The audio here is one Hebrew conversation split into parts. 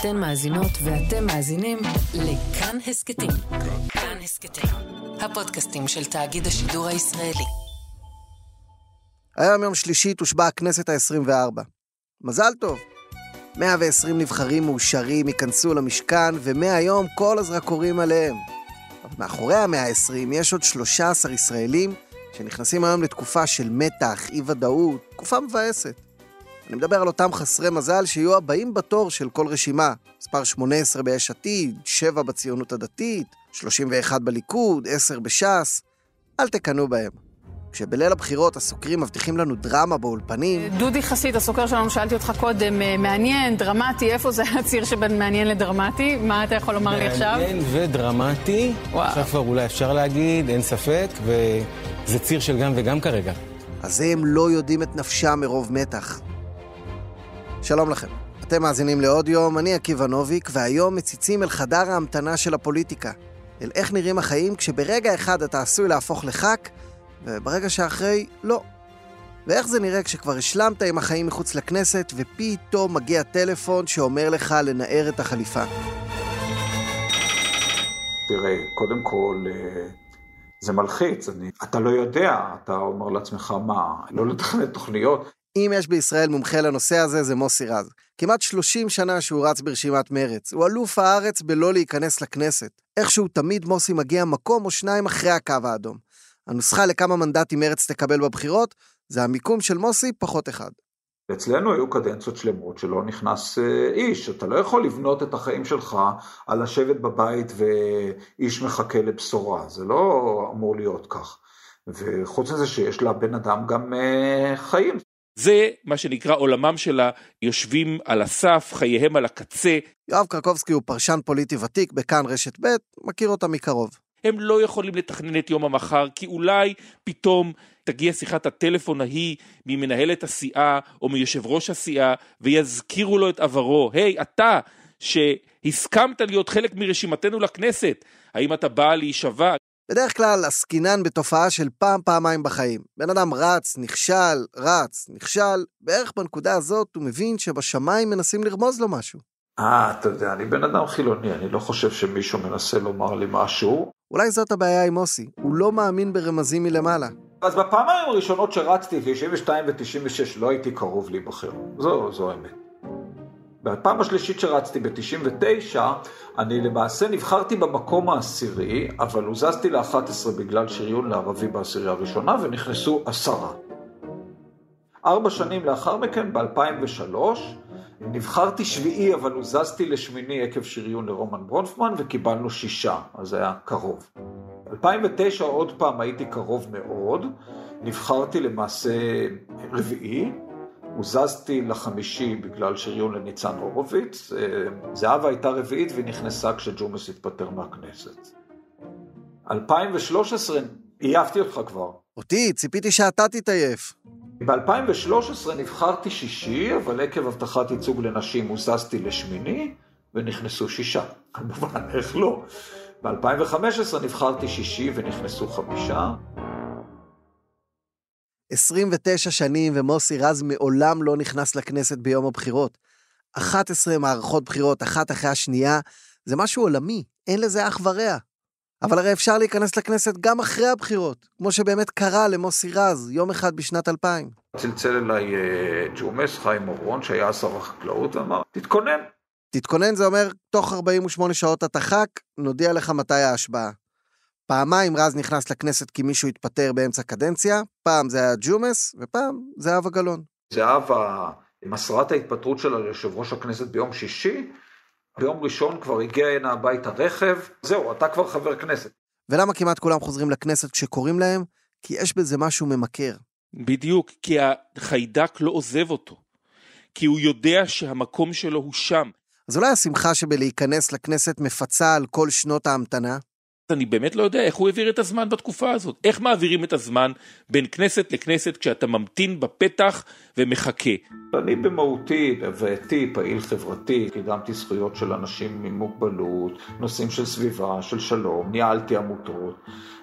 אתן מאזינות ואתם מאזינים לכאן הסכתים. כאן הסכתים, הפודקאסטים של תאגיד השידור הישראלי. היום יום שלישי תושבע הכנסת ה-24. מזל טוב. 120 נבחרים מאושרים ייכנסו למשכן, ומהיום כל הזרקורים עליהם. אבל מאחורי ה-120 יש עוד 13 ישראלים שנכנסים היום לתקופה של מתח, אי-ודאות, תקופה מבאסת. אני מדבר על אותם חסרי מזל שיהיו הבאים בתור של כל רשימה. מספר 18 ביש עתיד, 7 בציונות הדתית, 31 בליכוד, 10 בש"ס. אל תקנאו בהם. כשבליל הבחירות הסוקרים מבטיחים לנו דרמה באולפנים... דודי חסיד, הסוקר שלנו, שאלתי אותך קודם, אה, מעניין, דרמטי, איפה זה הציר שבין מעניין לדרמטי? מה אתה יכול לומר לי עכשיו? מעניין ודרמטי, וואו. עכשיו כבר אולי אפשר להגיד, אין ספק, וזה ציר של גם וגם כרגע. אז הם לא יודעים את נפשם מרוב מתח. שלום לכם. אתם מאזינים לעוד יום, אני עקיבא נוביק, והיום מציצים אל חדר ההמתנה של הפוליטיקה. אל איך נראים החיים כשברגע אחד אתה עשוי להפוך לח"כ, וברגע שאחרי, לא. ואיך זה נראה כשכבר השלמת עם החיים מחוץ לכנסת, ופתאום מגיע טלפון שאומר לך לנער את החליפה. תראה, קודם כל, אה, זה מלחיץ, אני, אתה לא יודע, אתה אומר לעצמך, מה, לא לתכנן תוכניות? אם יש בישראל מומחה לנושא הזה, זה מוסי רז. כמעט 30 שנה שהוא רץ ברשימת מרץ. הוא אלוף הארץ בלא להיכנס לכנסת. איכשהו תמיד מוסי מגיע מקום או שניים אחרי הקו האדום. הנוסחה לכמה מנדטים מרץ תקבל בבחירות, זה המיקום של מוסי פחות אחד. אצלנו היו קדנציות שלמות שלא נכנס אה, איש, אתה לא יכול לבנות את החיים שלך על לשבת בבית ואיש מחכה לבשורה, זה לא אמור להיות כך. וחוץ מזה שיש לבן אדם גם אה, חיים. זה מה שנקרא עולמם של היושבים על הסף, חייהם על הקצה. יואב קרקובסקי הוא פרשן פוליטי ותיק בכאן רשת ב', מכיר אותה מקרוב. הם לא יכולים לתכנן את יום המחר, כי אולי פתאום תגיע שיחת הטלפון ההיא ממנהלת הסיעה או מיושב ראש הסיעה, ויזכירו לו את עברו. היי, hey, אתה, שהסכמת להיות חלק מרשימתנו לכנסת, האם אתה בא להישבע? בדרך כלל עסקינן בתופעה של פעם-פעמיים בחיים. בן אדם רץ, נכשל, רץ, נכשל, בערך בנקודה הזאת הוא מבין שבשמיים מנסים לרמוז לו משהו. אה, אתה יודע, אני בן אדם חילוני, אני לא חושב שמישהו מנסה לומר לי משהו. אולי זאת הבעיה עם מוסי, הוא לא מאמין ברמזים מלמעלה. אז בפעמיים הראשונות שרצתי, ב-92 ו-96, לא הייתי קרוב להיבחר. זו, זו האמת. בפעם השלישית שרצתי ב-99, אני למעשה נבחרתי במקום העשירי, אבל הוזזתי ל-11 בגלל שריון לערבי בעשירייה הראשונה, ונכנסו עשרה. ארבע שנים לאחר מכן, ב-2003, נבחרתי שביעי, אבל הוזזתי לשמיני עקב שריון לרומן ברונפמן, וקיבלנו שישה, אז היה קרוב. 2009 עוד פעם הייתי קרוב מאוד, נבחרתי למעשה רביעי, הוזזתי לחמישי בגלל שריון לניצן הורוביץ, זהבה הייתה רביעית והיא נכנסה כשג'ומס התפטר מהכנסת. 2013, עייפתי אותך כבר. אותי, ציפיתי שאתה תתעייף. ב-2013 נבחרתי שישי, אבל עקב הבטחת ייצוג לנשים הוזזתי לשמיני, ונכנסו שישה. כמובן, איך לא? ב-2015 נבחרתי שישי ונכנסו חמישה. 29 שנים ומוסי רז מעולם לא נכנס לכנסת ביום הבחירות. 11 מערכות בחירות, אחת אחרי השנייה, זה משהו עולמי, אין לזה אח ורע. אבל הרי אפשר להיכנס לכנסת גם אחרי הבחירות, כמו שבאמת קרה למוסי רז יום אחד בשנת 2000. צלצל אליי אה, ג'ומס, חיים אורון, שהיה שר החקלאות, ואמר, תתכונן. תתכונן זה אומר, תוך 48 שעות אתה ח"כ, נודיע לך מתי ההשבעה. פעמיים רז נכנס לכנסת כי מישהו התפטר באמצע קדנציה, פעם זה היה ג'ומס, ופעם זהבה גלאון. זהבה מסרה את ההתפטרות שלה ליושב ראש הכנסת ביום שישי, ביום ראשון כבר הגיע הנה הביתה רכב, זהו, אתה כבר חבר כנסת. ולמה כמעט כולם חוזרים לכנסת כשקוראים להם? כי יש בזה משהו ממכר. בדיוק, כי החיידק לא עוזב אותו. כי הוא יודע שהמקום שלו הוא שם. אז אולי השמחה שבלהיכנס לכנסת מפצה על כל שנות ההמתנה? אני באמת לא יודע איך הוא העביר את הזמן בתקופה הזאת. איך מעבירים את הזמן בין כנסת לכנסת כשאתה ממתין בפתח ומחכה? אני במהותי, בהווייתי, פעיל חברתי, קידמתי זכויות של אנשים עם מוגבלות, נושאים של סביבה, של שלום, ניהלתי עמותות,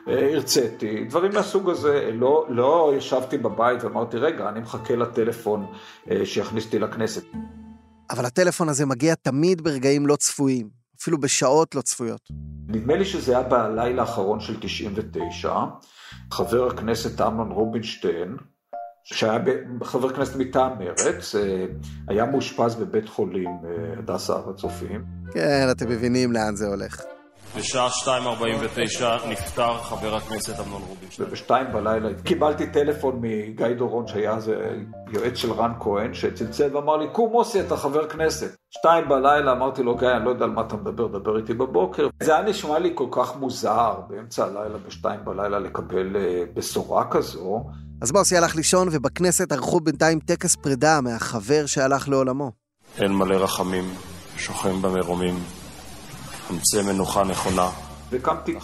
אה, הרציתי, דברים מהסוג הזה. לא, לא ישבתי בבית ואמרתי, רגע, אני מחכה לטלפון אה, שיכניס אותי לכנסת. אבל הטלפון הזה מגיע תמיד ברגעים לא צפויים, אפילו בשעות לא צפויות. נדמה לי שזה היה בלילה האחרון של 99, חבר הכנסת אמנון רובינשטיין, שהיה חבר כנסת מטעם מרץ, אה, היה מאושפז בבית חולים אה, הדסה הר הצופים. כן, אתם מבינים לאן זה הולך. בשעה 2.49 נפטר חבר הכנסת אמנון רובינשטיין. ובשתיים בלילה קיבלתי טלפון מגיא דורון שהיה אז יועץ של רן כהן שצלצל ואמר לי קום מוסי אתה חבר כנסת. שתיים בלילה אמרתי לו גיא אני לא יודע על מה אתה מדבר דבר איתי בבוקר. זה היה נשמע לי כל כך מוזר באמצע הלילה בשתיים בלילה לקבל אה, בשורה כזו. אז מוסי הלך לישון ובכנסת ערכו בינתיים טקס פרידה מהחבר שהלך לעולמו. אין מלא רחמים, שוכן במרומים. אמצא מנוחה נכונה. וקמתי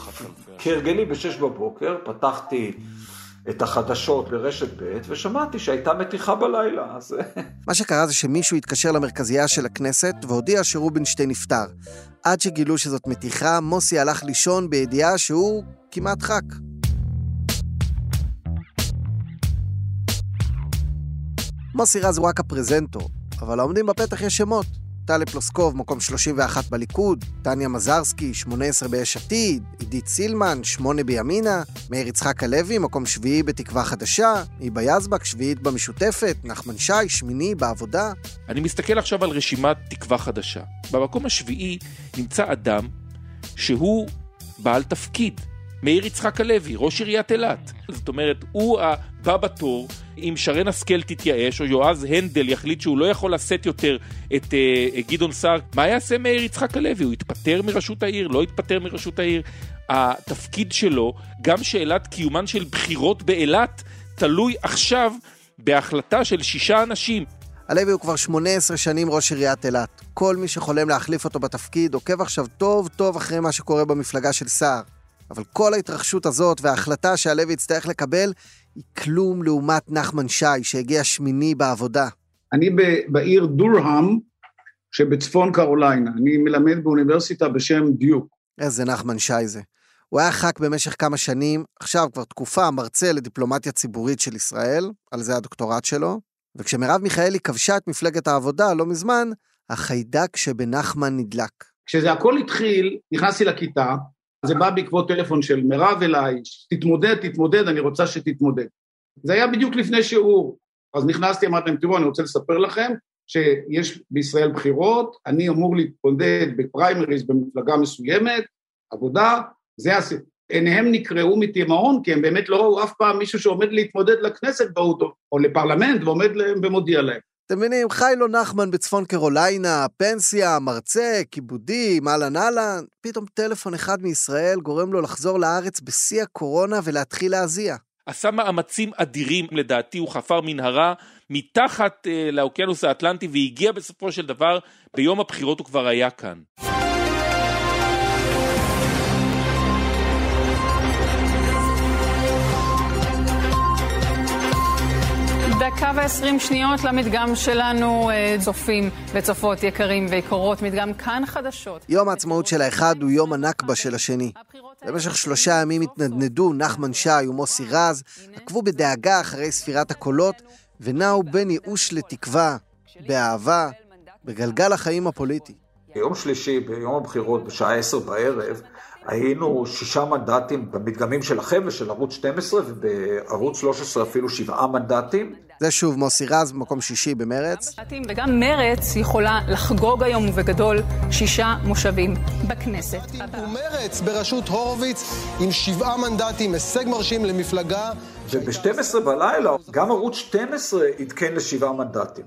כהרגלי בשש בבוקר, פתחתי את החדשות לרשת ב' ושמעתי שהייתה מתיחה בלילה. אז... מה שקרה זה שמישהו התקשר למרכזייה של הכנסת והודיע שרובינשטיין נפטר. עד שגילו שזאת מתיחה, מוסי הלך לישון בידיעה שהוא כמעט ח"כ. מוסי רז הוא רק הפרזנטור, אבל העומדים בפתח יש שמות. טלי פלוסקוב, מקום 31 בליכוד, טניה מזרסקי, 18 ביש עתיד, עידית סילמן, 8 בימינה, מאיר יצחק הלוי, מקום שביעי בתקווה חדשה, היבה יזבק, שביעית במשותפת, נחמן שי, שמיני בעבודה. אני מסתכל עכשיו על רשימת תקווה חדשה. במקום השביעי נמצא אדם שהוא בעל תפקיד. מאיר יצחק הלוי, ראש עיריית אילת. זאת אומרת, הוא הבא בתור, אם שרן השכל תתייאש, או יועז הנדל יחליט שהוא לא יכול לשאת יותר את uh, גדעון סער, מה יעשה מאיר יצחק הלוי? הוא יתפטר מראשות העיר? לא יתפטר מראשות העיר? התפקיד שלו, גם שאלת קיומן של בחירות באילת, תלוי עכשיו בהחלטה של שישה אנשים. הלוי הוא כבר 18 שנים ראש עיריית אילת. כל מי שחולם להחליף אותו בתפקיד עוקב עכשיו טוב טוב אחרי מה שקורה במפלגה של סער. אבל כל ההתרחשות הזאת וההחלטה שהלוי יצטרך לקבל היא כלום לעומת נחמן שי, שהגיע שמיני בעבודה. אני בעיר דורהם שבצפון קרוליינה. אני מלמד באוניברסיטה בשם דיוק. איזה נחמן שי זה. הוא היה ח"כ במשך כמה שנים, עכשיו כבר תקופה מרצה לדיפלומטיה ציבורית של ישראל, על זה הדוקטורט שלו, וכשמרב מיכאלי כבשה את מפלגת העבודה לא מזמן, החיידק שבנחמן נדלק. כשזה הכל התחיל, נכנסתי לכיתה, זה בא בעקבות טלפון של מירב אליי, תתמודד, תתמודד, אני רוצה שתתמודד. זה היה בדיוק לפני שיעור. אז נכנסתי, אמרתי להם, תראו, אני רוצה לספר לכם שיש בישראל בחירות, אני אמור להתמודד בפריימריז במפלגה מסוימת, עבודה, זה הסיפור. עיניהם נקרעו מתימהון, כי הם באמת לא ראו אף פעם מישהו שעומד להתמודד לכנסת באוטו, או לפרלמנט, ועומד להם ומודיע להם. אתם מבינים, חי לו נחמן בצפון קרוליינה, פנסיה, מרצה, כיבודים, אהלן אהלן, פתאום טלפון אחד מישראל גורם לו לחזור לארץ בשיא הקורונה ולהתחיל להזיע. עשה מאמצים אדירים, לדעתי הוא חפר מנהרה מתחת אה, לאוקיינוס האטלנטי והגיע בסופו של דבר, ביום הבחירות הוא כבר היה כאן. דקה ועשרים שניות למדגם שלנו, אה, צופים וצופות יקרים ויקרות, מדגם כאן חדשות. יום העצמאות של האחד הוא יום הנכבה של השני. במשך שלושה ימים התנדנדו נחמן שי ומוסי רז, עקבו בדאגה אחרי ספירת הקולות, ונעו בין ייאוש לתקווה, באהבה, בגלגל החיים הפוליטי. ביום שלישי, ביום הבחירות, בשעה עשר בערב, היינו שישה מנדטים במדגמים שלכם ושל ערוץ 12, ובערוץ 13 אפילו שבעה מנדטים. זה שוב מוסי רז במקום שישי במרץ. וגם מרץ יכולה לחגוג היום ובגדול שישה מושבים בכנסת. ומרץ בראשות הורוביץ עם שבעה מנדטים, הישג מרשים למפלגה. וב-12 בלילה גם ערוץ 12 עדכן לשבעה מנדטים.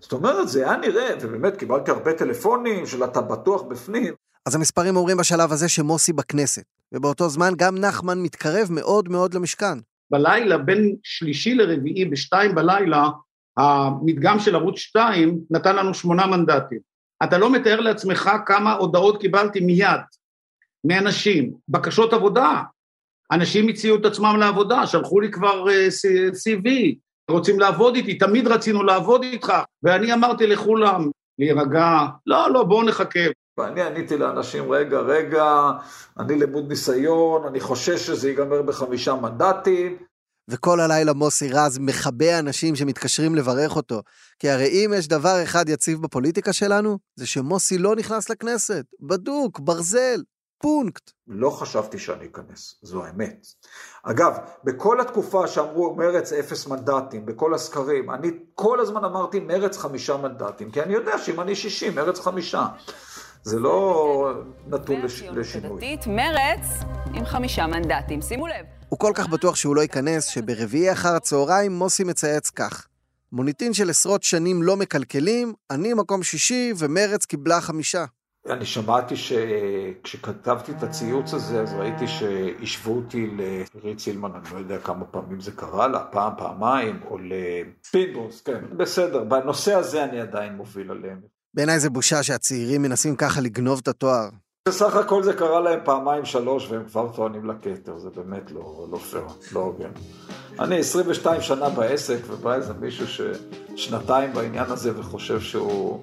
זאת אומרת, זה היה נראה, ובאמת קיבלתי הרבה טלפונים של אתה בטוח בפנים. אז המספרים אומרים בשלב הזה שמוסי בכנסת, ובאותו זמן גם נחמן מתקרב מאוד מאוד למשכן. בלילה, בין שלישי לרביעי, בשתיים בלילה, המדגם של ערוץ שתיים נתן לנו שמונה מנדטים. אתה לא מתאר לעצמך כמה הודעות קיבלתי מיד מאנשים, בקשות עבודה. אנשים הציעו את עצמם לעבודה, שלחו לי כבר uh, אה, CV, רוצים לעבוד איתי, תמיד רצינו לעבוד איתך, ואני אמרתי לכולם, להירגע, לא, לא, בואו נחכה. ואני עניתי לאנשים, רגע, רגע, אני למוד ניסיון, אני חושש שזה ייגמר בחמישה מנדטים. וכל הלילה מוסי רז מכבה אנשים שמתקשרים לברך אותו. כי הרי אם יש דבר אחד יציב בפוליטיקה שלנו, זה שמוסי לא נכנס לכנסת. בדוק, ברזל, פונקט. לא חשבתי שאני אכנס, זו האמת. אגב, בכל התקופה שאמרו מרץ אפס מנדטים, בכל הסקרים, אני כל הזמן אמרתי מרץ חמישה מנדטים, כי אני יודע שאם אני שישים, מרץ חמישה. זה לא נתון לש... לשינוי. מרץ עם חמישה מנדטים, שימו לב. הוא כל כך בטוח שהוא לא ייכנס, שברביעי אחר הצהריים מוסי מצייץ כך: מוניטין של עשרות שנים לא מקלקלים, אני מקום שישי ומרץ קיבלה חמישה. אני שמעתי שכשכתבתי את הציוץ הזה, אז ראיתי שהשוו אותי לריץ סילמן, אני לא יודע כמה פעמים זה קרה לה, פעם, פעמיים, או לפינדרוס, כן, בסדר, בנושא הזה אני עדיין מוביל עליהם. בעיניי זה בושה שהצעירים מנסים ככה לגנוב את התואר. בסך הכל זה קרה להם פעמיים שלוש והם כבר טוענים לכתר, זה באמת לא, לא פייר, לא הוגן. אני 22 שנה בעסק ובא איזה מישהו ששנתיים בעניין הזה וחושב שהוא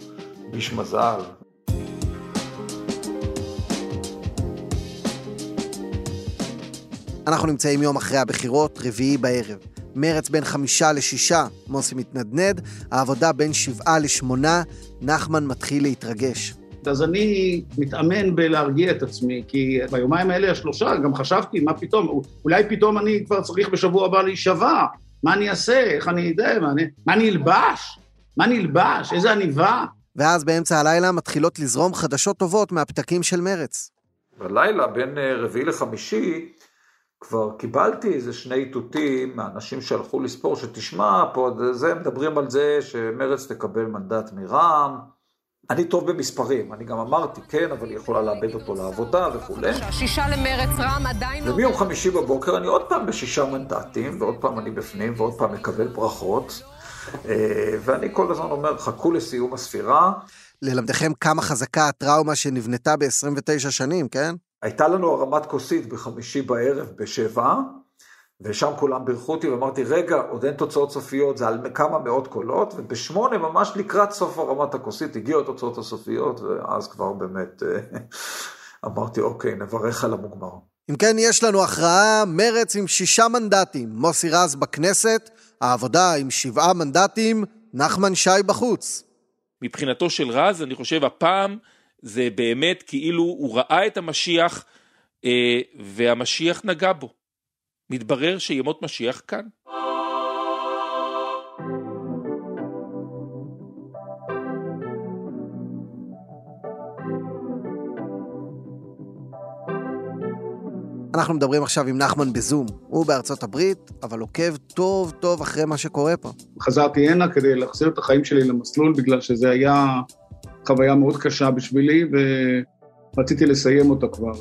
איש מזל. אנחנו נמצאים יום אחרי הבחירות, רביעי בערב. מרץ בין חמישה לשישה, מוסי מתנדנד, העבודה בין שבעה לשמונה, נחמן מתחיל להתרגש. אז אני מתאמן בלהרגיע את עצמי, כי ביומיים האלה השלושה גם חשבתי, מה פתאום, אולי פתאום אני כבר צריך בשבוע הבא להישבע, מה אני אעשה, איך אני אדע, מה אני, מה אני אלבש, מה אני אלבש, איזה עניבה. ואז באמצע הלילה מתחילות לזרום חדשות טובות מהפתקים של מרץ. בלילה בין אה, רביעי לחמישי, כבר קיבלתי איזה שני איתותים מאנשים שהלכו לספור, שתשמע, פה זה, מדברים על זה שמרץ תקבל מנדט מרע"מ. אני טוב במספרים, אני גם אמרתי, כן, אבל היא יכולה לאבד אותו לעבודה וכולי. שישה למרץ רע"מ עדיין. ומיום חמישי בבוקר אני עוד פעם בשישה מנדטים, ועוד פעם אני בפנים, ועוד פעם מקבל ברכות. אה, ואני כל הזמן אומר, חכו לסיום הספירה. ללמדכם כמה חזקה הטראומה שנבנתה ב-29 שנים, כן? הייתה לנו הרמת כוסית בחמישי בערב בשבע, ושם כולם בירכו אותי ואמרתי, רגע, עוד אין תוצאות סופיות, זה על כמה מאות קולות, ובשמונה, ממש לקראת סוף הרמת הכוסית, הגיעו התוצאות הסופיות, ואז כבר באמת אה, אמרתי, אוקיי, נברך על המוגמר. אם כן, יש לנו הכרעה, מרץ עם שישה מנדטים, מוסי רז בכנסת, העבודה עם שבעה מנדטים, נחמן שי בחוץ. מבחינתו של רז, אני חושב הפעם זה באמת כאילו הוא ראה את המשיח אה, והמשיח נגע בו. מתברר שימות משיח כאן. אנחנו מדברים עכשיו עם נחמן בזום. הוא בארצות הברית, אבל עוקב טוב טוב אחרי מה שקורה פה. חזרתי הנה כדי להחזיר את החיים שלי למסלול, בגלל שזה היה חוויה מאוד קשה בשבילי, ורציתי לסיים אותה כבר.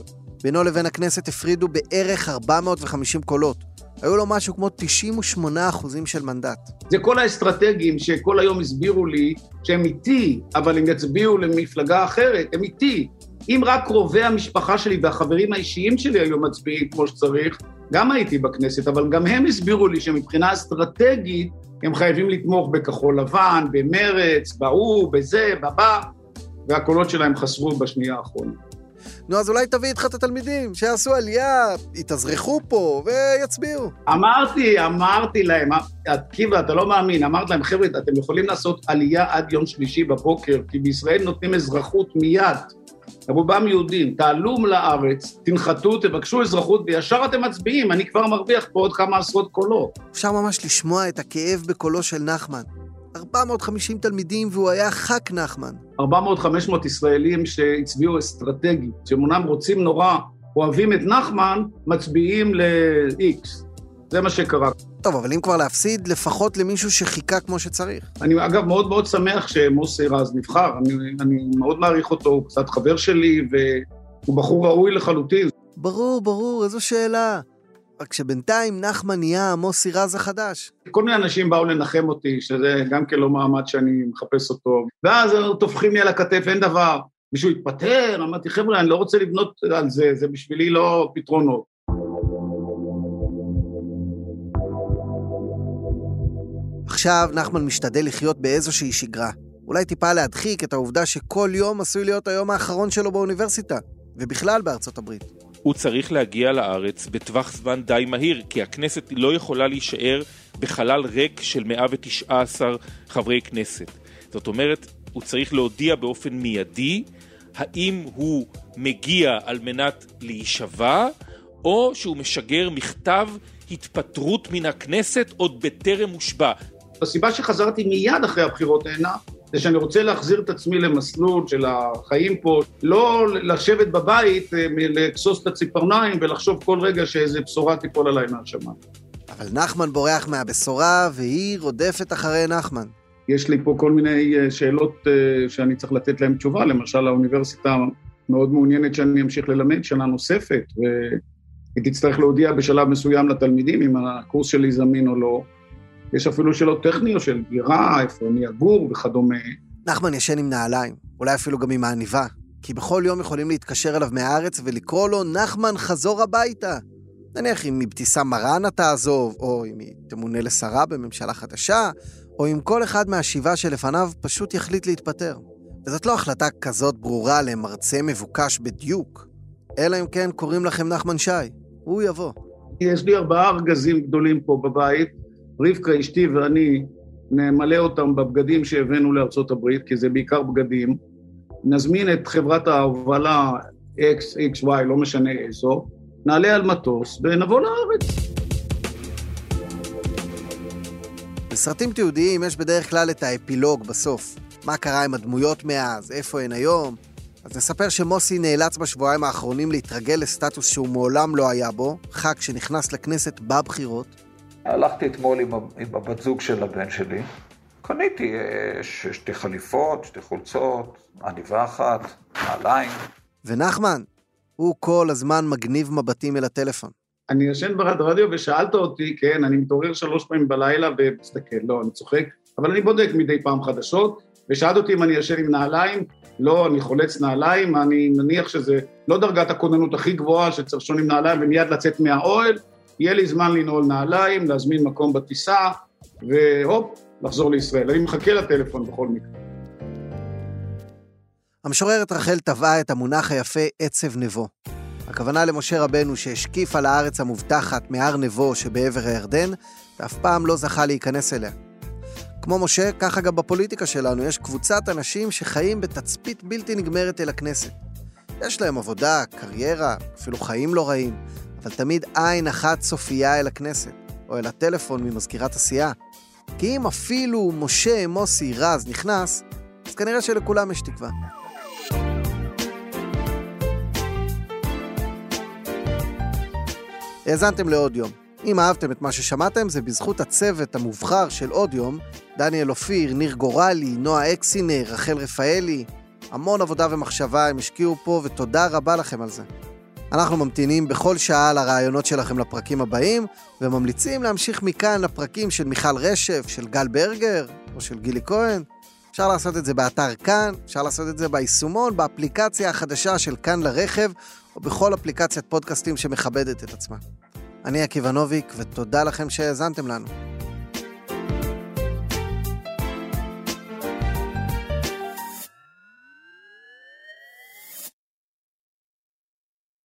בינו לבין הכנסת הפרידו בערך 450 קולות. היו לו משהו כמו 98 אחוזים של מנדט. זה כל האסטרטגים שכל היום הסבירו לי שהם איתי, אבל הם יצביעו למפלגה אחרת, הם איתי. אם רק קרובי המשפחה שלי והחברים האישיים שלי היו מצביעים כמו שצריך, גם הייתי בכנסת, אבל גם הם הסבירו לי שמבחינה אסטרטגית הם חייבים לתמוך בכחול לבן, במרץ, בהוא, בזה, בבא, והקולות שלהם חסרו בשנייה האחרונה. נו, אז אולי תביא איתך את התלמידים, שיעשו עלייה, יתאזרחו פה ויצביעו. אמרתי, אמרתי להם, עקיבא, אתה לא מאמין, אמרתי להם, חבר'ה, אתם יכולים לעשות עלייה עד יום שלישי בבוקר, כי בישראל נותנים אזרחות מיד. רובם יהודים, תעלו לארץ, תנחתו, תבקשו אזרחות, וישר אתם מצביעים, אני כבר מרוויח פה עוד כמה עשרות קולות. אפשר ממש לשמוע את הכאב בקולו של נחמן. 450 תלמידים והוא היה ח"כ נחמן. 400-500 ישראלים שהצביעו אסטרטגית, שאומנם רוצים נורא, אוהבים את נחמן, מצביעים ל-X. זה מה שקרה. טוב, אבל אם כבר להפסיד, לפחות למישהו שחיכה כמו שצריך. אני אגב מאוד מאוד שמח שמוסי רז נבחר, אני, אני מאוד מעריך אותו, הוא קצת חבר שלי, והוא בחור ראוי לחלוטין. ברור, ברור, איזו שאלה. רק שבינתיים נחמן נהיה מוסי רז החדש. כל מיני אנשים באו לנחם אותי, שזה גם כן לא מעמד שאני מחפש אותו. ואז טופחים לי על הכתף, אין דבר. מישהו התפטר, אמרתי, חבר'ה, אני לא רוצה לבנות על זה, זה בשבילי לא פתרונות. עכשיו נחמן משתדל לחיות באיזושהי שגרה. אולי טיפה להדחיק את העובדה שכל יום עשוי להיות היום האחרון שלו באוניברסיטה, ובכלל בארצות הברית. הוא צריך להגיע לארץ בטווח זמן די מהיר, כי הכנסת לא יכולה להישאר בחלל ריק של 119 חברי כנסת. זאת אומרת, הוא צריך להודיע באופן מיידי האם הוא מגיע על מנת להישבע, או שהוא משגר מכתב התפטרות מן הכנסת עוד בטרם הושבע. הסיבה שחזרתי מיד אחרי הבחירות הנה, זה שאני רוצה להחזיר את עצמי למסלול של החיים פה, לא לשבת בבית, אה, לכסוס את הציפורניים ולחשוב כל רגע שאיזה בשורה תיפול עליי מהשמיים. אבל נחמן בורח מהבשורה והיא רודפת אחרי נחמן. יש לי פה כל מיני אה, שאלות אה, שאני צריך לתת להן תשובה, למשל האוניברסיטה מאוד מעוניינת שאני אמשיך ללמד שנה נוספת, והיא תצטרך להודיע בשלב מסוים לתלמידים אם הקורס שלי זמין או לא. יש אפילו שאלות טכניות של דירה, איפה אני אגור וכדומה. נחמן ישן עם נעליים, אולי אפילו גם עם העניבה, כי בכל יום יכולים להתקשר אליו מהארץ ולקרוא לו נחמן חזור הביתה. נניח אם אבתיסאם מראענה תעזוב, או אם היא תמונה לשרה בממשלה חדשה, או אם כל אחד מהשבעה שלפניו פשוט יחליט להתפטר. וזאת לא החלטה כזאת ברורה למרצה מבוקש בדיוק, אלא אם כן קוראים לכם נחמן שי, הוא יבוא. יש לי ארבעה ארגזים גדולים פה בבית, רבקה אשתי ואני נמלא אותם בבגדים שהבאנו לארצות הברית, כי זה בעיקר בגדים. נזמין את חברת ההובלה X, XY, לא משנה איזו, נעלה על מטוס ונבוא לארץ. בסרטים תיעודיים יש בדרך כלל את האפילוג בסוף. מה קרה עם הדמויות מאז, איפה הן היום. אז נספר שמוסי נאלץ בשבועיים האחרונים להתרגל לסטטוס שהוא מעולם לא היה בו, ח"כ שנכנס לכנסת בבחירות. הלכתי אתמול עם, עם הבת זוג של הבן שלי, קניתי אה, שתי חליפות, שתי חולצות, עניבה אחת, נעליים. ונחמן, הוא כל הזמן מגניב מבטים אל הטלפון. אני ישן ברדיו ושאלת אותי, כן, אני מתעורר שלוש פעמים בלילה ומסתכל, לא, אני צוחק, אבל אני בודק מדי פעם חדשות, ושאלת אותי אם אני ישן עם נעליים, לא, אני חולץ נעליים, אני מניח שזה לא דרגת הכוננות הכי גבוהה שצריך לישון עם נעליים ומיד לצאת מהאוהל, יהיה לי זמן לנעול נעליים, להזמין מקום בטיסה, והופ, לחזור לישראל. אני מחכה לטלפון בכל מקרה. המשוררת רחל טבעה את המונח היפה עצב נבו. הכוונה למשה רבנו שהשקיף על הארץ המובטחת מהר נבו שבעבר הירדן, ואף פעם לא זכה להיכנס אליה. כמו משה, ככה גם בפוליטיקה שלנו, יש קבוצת אנשים שחיים בתצפית בלתי נגמרת אל הכנסת. יש להם עבודה, קריירה, אפילו חיים לא רעים, אבל תמיד עין אחת סופייה אל הכנסת, או אל הטלפון ממזכירת הסיעה. כי אם אפילו משה מוסי רז נכנס, אז כנראה שלכולם יש תקווה. האזנתם לעוד יום. אם אהבתם את מה ששמעתם, זה בזכות הצוות המובחר של עוד יום, דניאל אופיר, ניר גורלי, נועה אקסינר, רחל רפאלי. המון עבודה ומחשבה הם השקיעו פה, ותודה רבה לכם על זה. אנחנו ממתינים בכל שעה לרעיונות שלכם לפרקים הבאים, וממליצים להמשיך מכאן לפרקים של מיכל רשף, של גל ברגר, או של גילי כהן. אפשר לעשות את זה באתר כאן, אפשר לעשות את זה ביישומון, באפליקציה החדשה של כאן לרכב, או בכל אפליקציית פודקאסטים שמכבדת את עצמה. אני עקיבא נוביק, ותודה לכם שהאזנתם לנו.